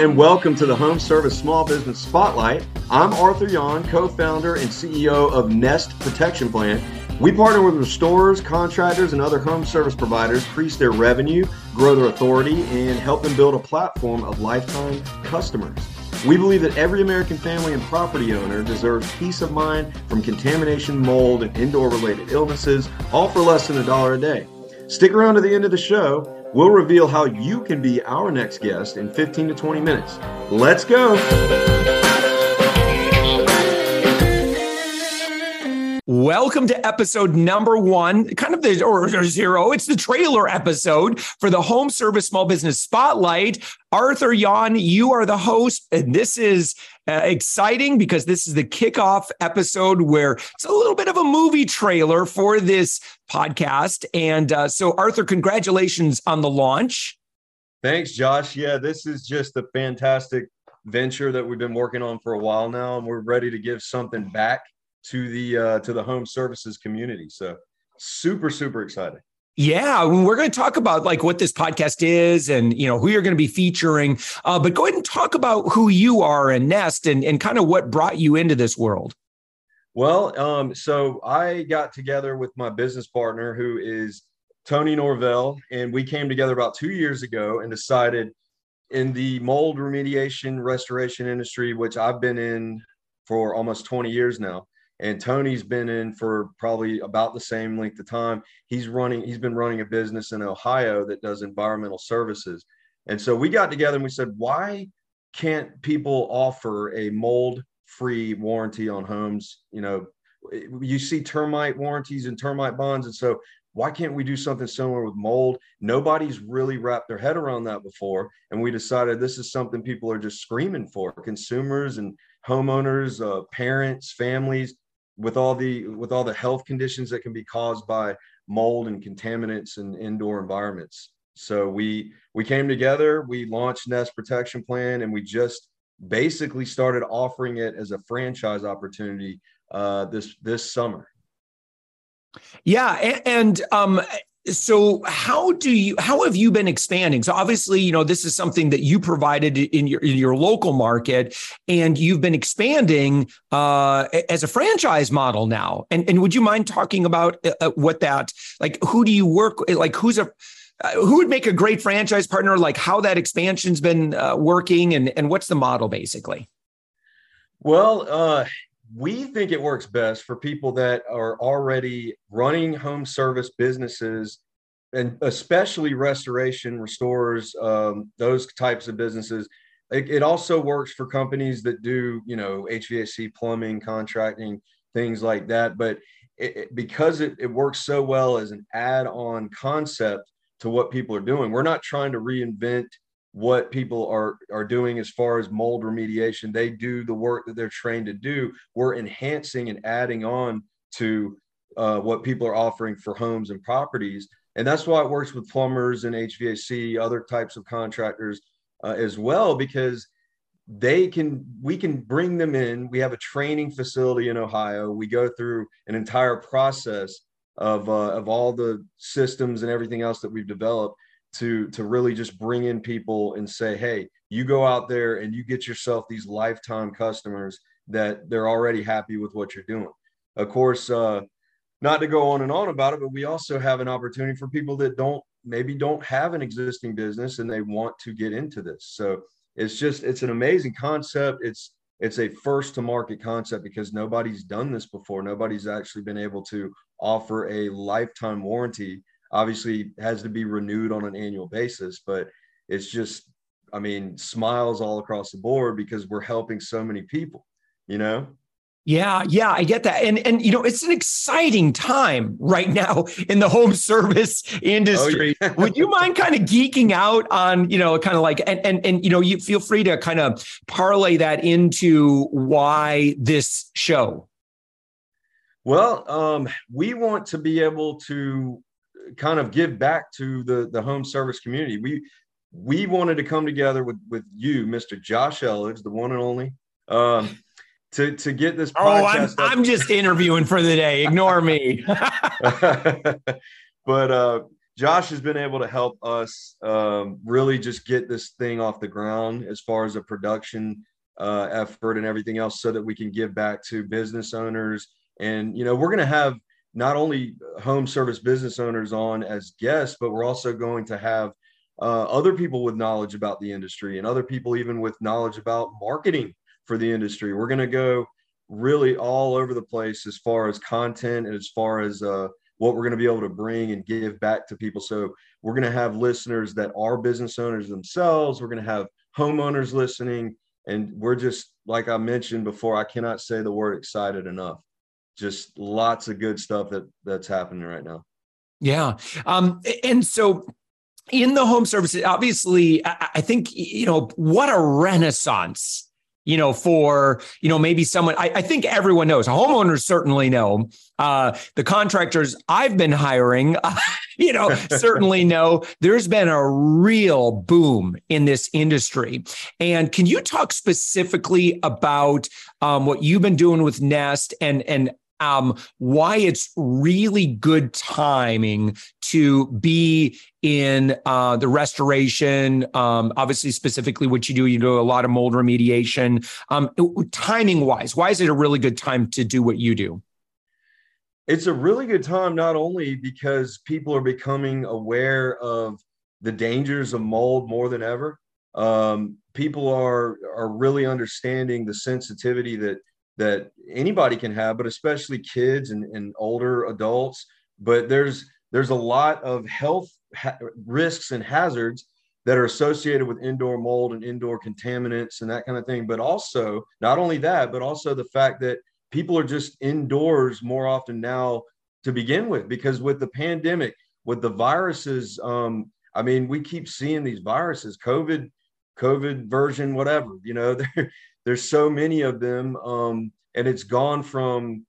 and welcome to the Home Service Small Business Spotlight. I'm Arthur Yon, co founder and CEO of Nest Protection Plan. We partner with restorers, contractors, and other home service providers, increase their revenue, grow their authority, and help them build a platform of lifetime customers. We believe that every American family and property owner deserves peace of mind from contamination, mold, and indoor related illnesses, all for less than a dollar a day. Stick around to the end of the show. We'll reveal how you can be our next guest in 15 to 20 minutes. Let's go. Welcome to episode number one, kind of the or, or, zero. It's the trailer episode for the Home Service Small Business Spotlight. Arthur Yon, you are the host, and this is uh, exciting because this is the kickoff episode where it's a little bit of a movie trailer for this podcast. And uh, so, Arthur, congratulations on the launch. Thanks, Josh. Yeah, this is just a fantastic venture that we've been working on for a while now, and we're ready to give something back to the uh, to the home services community. So super super excited. Yeah, we're going to talk about like what this podcast is and you know who you're going to be featuring. Uh, but go ahead and talk about who you are and Nest and and kind of what brought you into this world. Well, um, so I got together with my business partner who is Tony Norvell, and we came together about two years ago and decided in the mold remediation restoration industry, which I've been in for almost 20 years now and Tony's been in for probably about the same length of time. He's running, he's been running a business in Ohio that does environmental services. And so we got together and we said, why can't people offer a mold free warranty on homes? You know, you see termite warranties and termite bonds. And so why can't we do something similar with mold? Nobody's really wrapped their head around that before. And we decided this is something people are just screaming for consumers and homeowners, uh, parents, families with all the with all the health conditions that can be caused by mold and contaminants in indoor environments. So we we came together, we launched Nest Protection Plan, and we just basically started offering it as a franchise opportunity uh, this this summer. Yeah, and, and um, so how do you how have you been expanding? So obviously you know this is something that you provided in your in your local market and you've been expanding uh, as a franchise model now. And and would you mind talking about uh, uh what that like who do you work like who's a uh, who would make a great franchise partner? Like how that expansion's been uh, working and and what's the model basically? Well uh we think it works best for people that are already running home service businesses and especially restoration restorers um, those types of businesses. It, it, also works for companies that do you know hvac plumbing contracting things like that. But it, it, because it, it works so well as an add-on concept to what people are doing we're not trying to reinvent what people are are doing as far as mold remediation. They do the work that they're trained to do. We're enhancing and adding on to uh, what people are offering for homes and properties. And that's why it works with plumbers and hvac other types of contractors uh, as well because they can we can bring them in. We have a training facility in ohio. We go through an entire process of uh, of all the systems and everything else that we've developed to to really just bring in people and say hey you go out there and you get yourself these lifetime customers that they're already happy with what you're doing. Of course uh not to go on and on about it but we also have an opportunity for people that don't maybe don't have an existing business and they want to get into this. So it's just it's an amazing concept. It's it's a first to market concept because nobody's done this before. Nobody's actually been able to offer a lifetime warranty obviously has to be renewed on an annual basis but it's just i mean smiles all across the board because we're helping so many people you know yeah, yeah, I get that. And and you know, it's an exciting time right now in the home service industry. Oh, yeah. Would you mind kind of geeking out on, you know, kind of like and and and you know, you feel free to kind of parlay that into why this show? Well, um, we want to be able to kind of give back to the the home service community. We we wanted to come together with with you, Mr. Josh Elledge, the one and only, um, to to get this. Oh, I'm I'm just interviewing for the day. Ignore me. but uh, Josh has been able to help us um, really just get this thing off the ground as far as a production uh, effort and everything else, so that we can give back to business owners. And you know, we're going to have not only home service business owners on as guests, but we're also going to have uh, other people with knowledge about the industry and other people even with knowledge about marketing for the industry. We're going to go really all over the place as far as content and as far as uh, what we're going to be able to bring and give back to people. So we're going to have listeners that are business owners themselves. We're going to have homeowners listening. And we're just, like I mentioned before, I cannot say the word excited enough. Just lots of good stuff that that's happening right now. Yeah. Um, and so in the home services, obviously, I think, you know, what a renaissance you know, for, you know, maybe someone, I, I think everyone knows, homeowners certainly know. Uh, the contractors I've been hiring, uh, you know, certainly know there's been a real boom in this industry. And can you talk specifically about um, what you've been doing with Nest and, and um, why it's really good timing to be in uh, the restoration. Um, obviously, specifically what you do, you do a lot of mold remediation. Um, timing wise, why is it a really good time to do what you do? It's a really good time, not only because people are becoming aware of the dangers of mold more than ever. Um, people are are really understanding the sensitivity that that anybody can have, but especially kids and, and older adults. But there's there's a lot of health ha- risks and hazards that are associated with indoor mold and indoor contaminants and that kind of thing. But also, not only that, but also the fact that people are just indoors more often now to begin with, because with the pandemic, with the viruses, um, I mean, we keep seeing these viruses, COVID, COVID version, whatever, you know, there's so many of them um, and it's gone from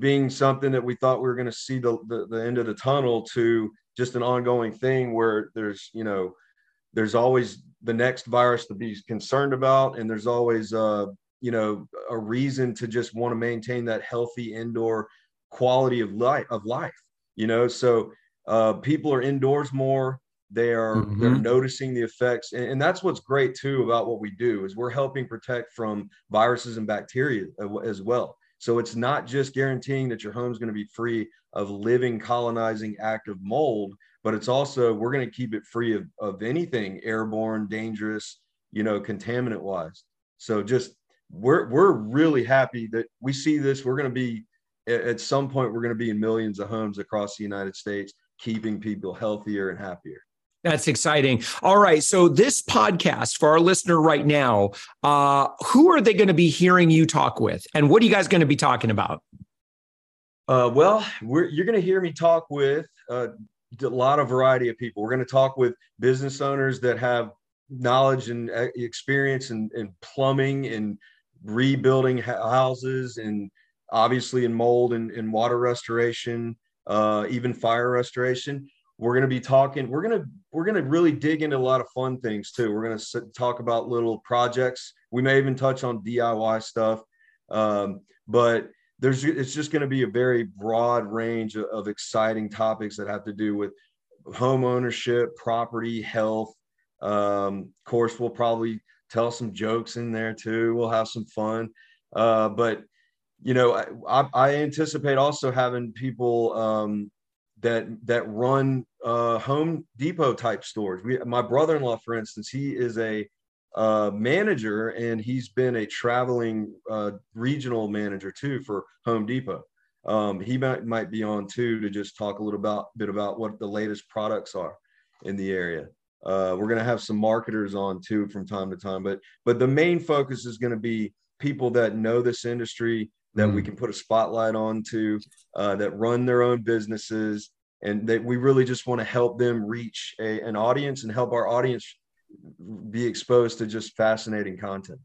being something that we thought we were going to see the, the, the end of the tunnel to just an ongoing thing where there's you know there's always the next virus to be concerned about and there's always uh you know a reason to just want to maintain that healthy indoor quality of life of life you know? So uh people are indoors more they are mm-hmm. they're noticing the effects and, and, that's what's great too about what we do is we're helping protect from viruses and bacteria as well. So it's not just guaranteeing that your home's going to be free of living colonizing active mold but it's also we're going to keep it free of, of anything airborne dangerous you know contaminant wise so just we're we're really happy that we see this. We're going to be at some point we're going to be in millions of homes across the united states keeping people healthier and happier that's exciting. All right. So, this podcast for our listener right now, uh, who are they going to be hearing you talk with? And what are you guys going to be talking about? Uh, well, you're going to hear me talk with uh, a lot of variety of people. We're going to talk with business owners that have knowledge and uh, experience in, in plumbing and rebuilding houses and obviously in mold and, and water restoration, uh, even fire restoration we're going to be talking we're going to we're going to really dig into a lot of fun things too. We're going to talk about little projects. We may even touch on diy stuff. Um, but there's it's just going to be a very broad range of, of, exciting topics that have to do with home ownership property health. Um, of course we'll probably tell some jokes in there too. We'll have some fun. Uh, but you know I, I, anticipate also having people um, that that run uh, Home Depot type stores. We, my brother-in-law, for instance, he is a uh, manager and he's been a traveling uh, regional manager too for Home Depot. Um, he might might be on too to just talk a little about bit about what the latest products are in the area. Uh, we're going to have some marketers on too from time to time, but but the main focus is going to be people that know this industry that mm. we can put a spotlight on to uh, that run their own businesses and that we really just want to help them reach a, an audience and help our audience be exposed to just fascinating content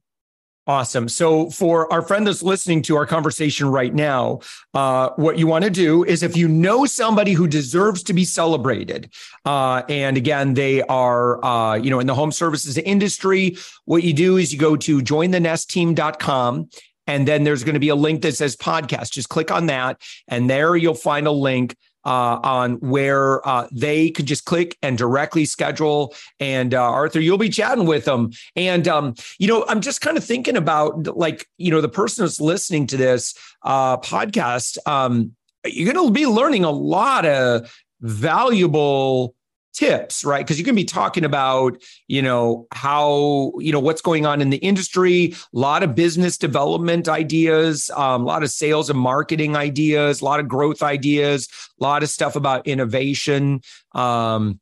Awesome. So, for our friend that's listening to our conversation right now, uh, what you want to do is if you know somebody who deserves to be celebrated, uh, and again, they are, uh, you know, in the home services industry, what you do is you go to jointhenestteam.com and then there's going to be a link that says podcast. Just click on that, and there you'll find a link uh, on where uh, they could just click and directly schedule. And uh, Arthur, you'll be chatting with them. And um, you know, I'm just kind of thinking about like you know the person who's listening to this uh, podcast. Um, you're going to be learning a lot of valuable tips, right? Because you can be talking about, you know, how, you know, what's going on in the industry, a lot of business development ideas, um, a lot of sales and marketing ideas, a lot of growth ideas, a lot of stuff about innovation. Um,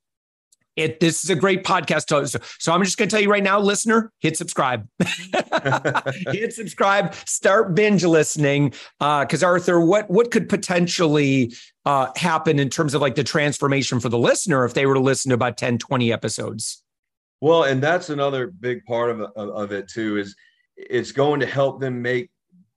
it this is a great podcast. So, so I'm just going to tell you right now, listener, hit subscribe. hit subscribe. Start binge listening. Because uh, Arthur, what what could potentially uh, happen in terms of like the transformation for the listener if they were to listen to about 10, 20 episodes? Well, and that's another big part of, of, of it too. Is it's going to help them make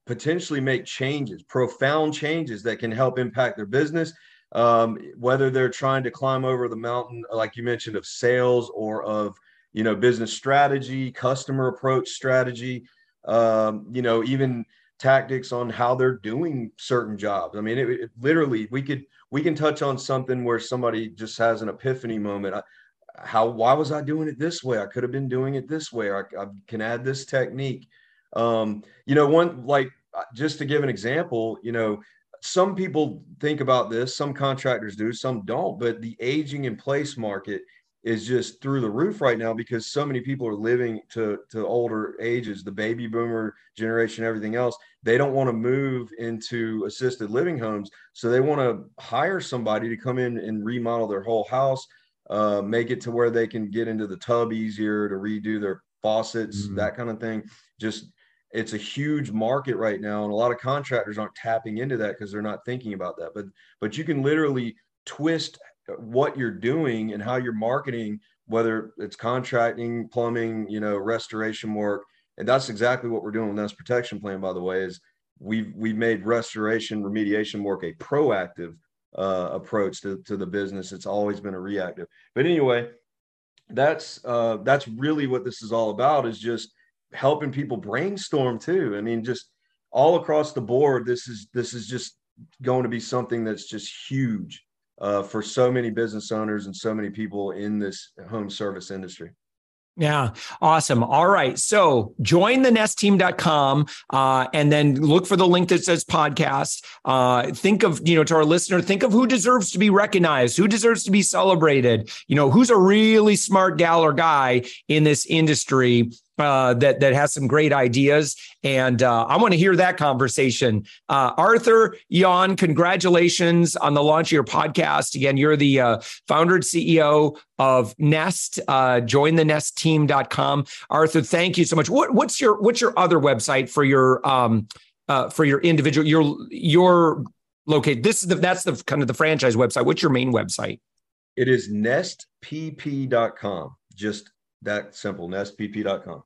potentially make changes, profound changes that can help impact their business um, whether they're trying to climb over the mountain, like you mentioned, of sales or of you know business strategy, customer approach strategy, um, you know, even tactics on how they're doing certain jobs. I mean, it, it, literally, we could we can touch on something where somebody just has an epiphany moment. I, how why was I doing it this way? I could have been doing it this way. I, I can add this technique. Um, you know, one like uh, just to give an example, you know, some people think about this, some contractors do, some don't, but the aging in place market is just through the roof right now because so many people are living to to older ages the baby boomer generation everything else they don't want to move into assisted living homes so they want to hire somebody to come in and remodel their whole house uh, make it to where they can get into the tub easier to redo their faucets mm-hmm. that kind of thing just it's a huge market right now and a lot of contractors aren't tapping into that because they're not thinking about that. But but you can literally twist what you're doing and how you're marketing whether it's contracting plumbing you know restoration work and that's exactly what we're doing with nest protection plan by the way is we've we've made restoration remediation work a proactive uh, approach to, to the business. It's always been a reactive. But anyway that's uh, that's really what this is all about is just helping people brainstorm too. I mean, just all across the board, this is this is just going to be something that's just huge uh, for so many business owners and so many people in this home service industry. Yeah, awesome. All right. So join the nestteam.com uh, and then look for the link that says podcast. Uh, think of, you know, to our listener, think of who deserves to be recognized, who deserves to be celebrated, you know, who's a really smart gal or guy in this industry uh, that that has some great ideas, and uh, I want to hear that conversation. Uh, Arthur Yon, congratulations on the launch of your podcast. Again, you're the uh, founder and CEO of Nest. Uh, join the Nest team.com. Arthur, thank you so much. What, what's your what's your other website for your um, uh, for your individual your your locate? This is the that's the kind of the franchise website. What's your main website? It is nestpp.com. Just that simple, nestpp.com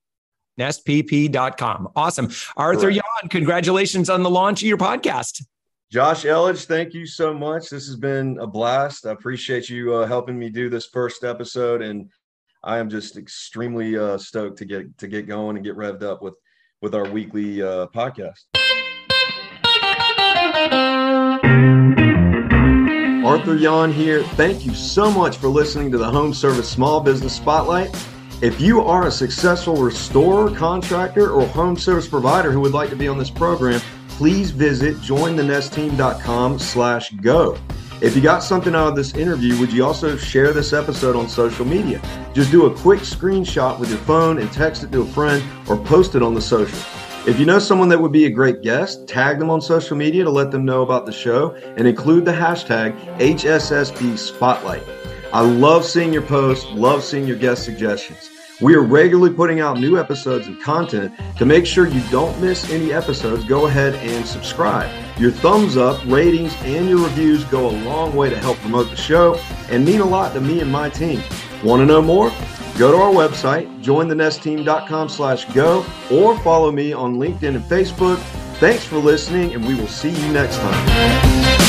nestpp.com. Awesome. Arthur Yon. congratulations on the launch of your podcast. Josh Elledge, thank you so much. This has been a blast. I appreciate you uh, helping me do this first episode, and I am just extremely uh, stoked to get to get going and get revved up with with our weekly uh, podcast. Arthur Yon here. Thank you so much for listening to the Home Service Small Business Spotlight. If you are a successful restorer, contractor, or home service provider who would like to be on this program, please visit jointhenestteam.com slash go. If you got something out of this interview, would you also share this episode on social media? Just do a quick screenshot with your phone and text it to a friend or post it on the social. If you know someone that would be a great guest, tag them on social media to let them know about the show and include the hashtag HSSB Spotlight. I love seeing your posts, love seeing your guest suggestions. We are regularly putting out new episodes and content. To make sure you don't miss any episodes, go ahead and subscribe. Your thumbs up, ratings, and your reviews go a long way to help promote the show and mean a lot to me and my team. Want to know more? Go to our website, jointhenestteam.com slash go, or follow me on LinkedIn and Facebook. Thanks for listening, and we will see you next time.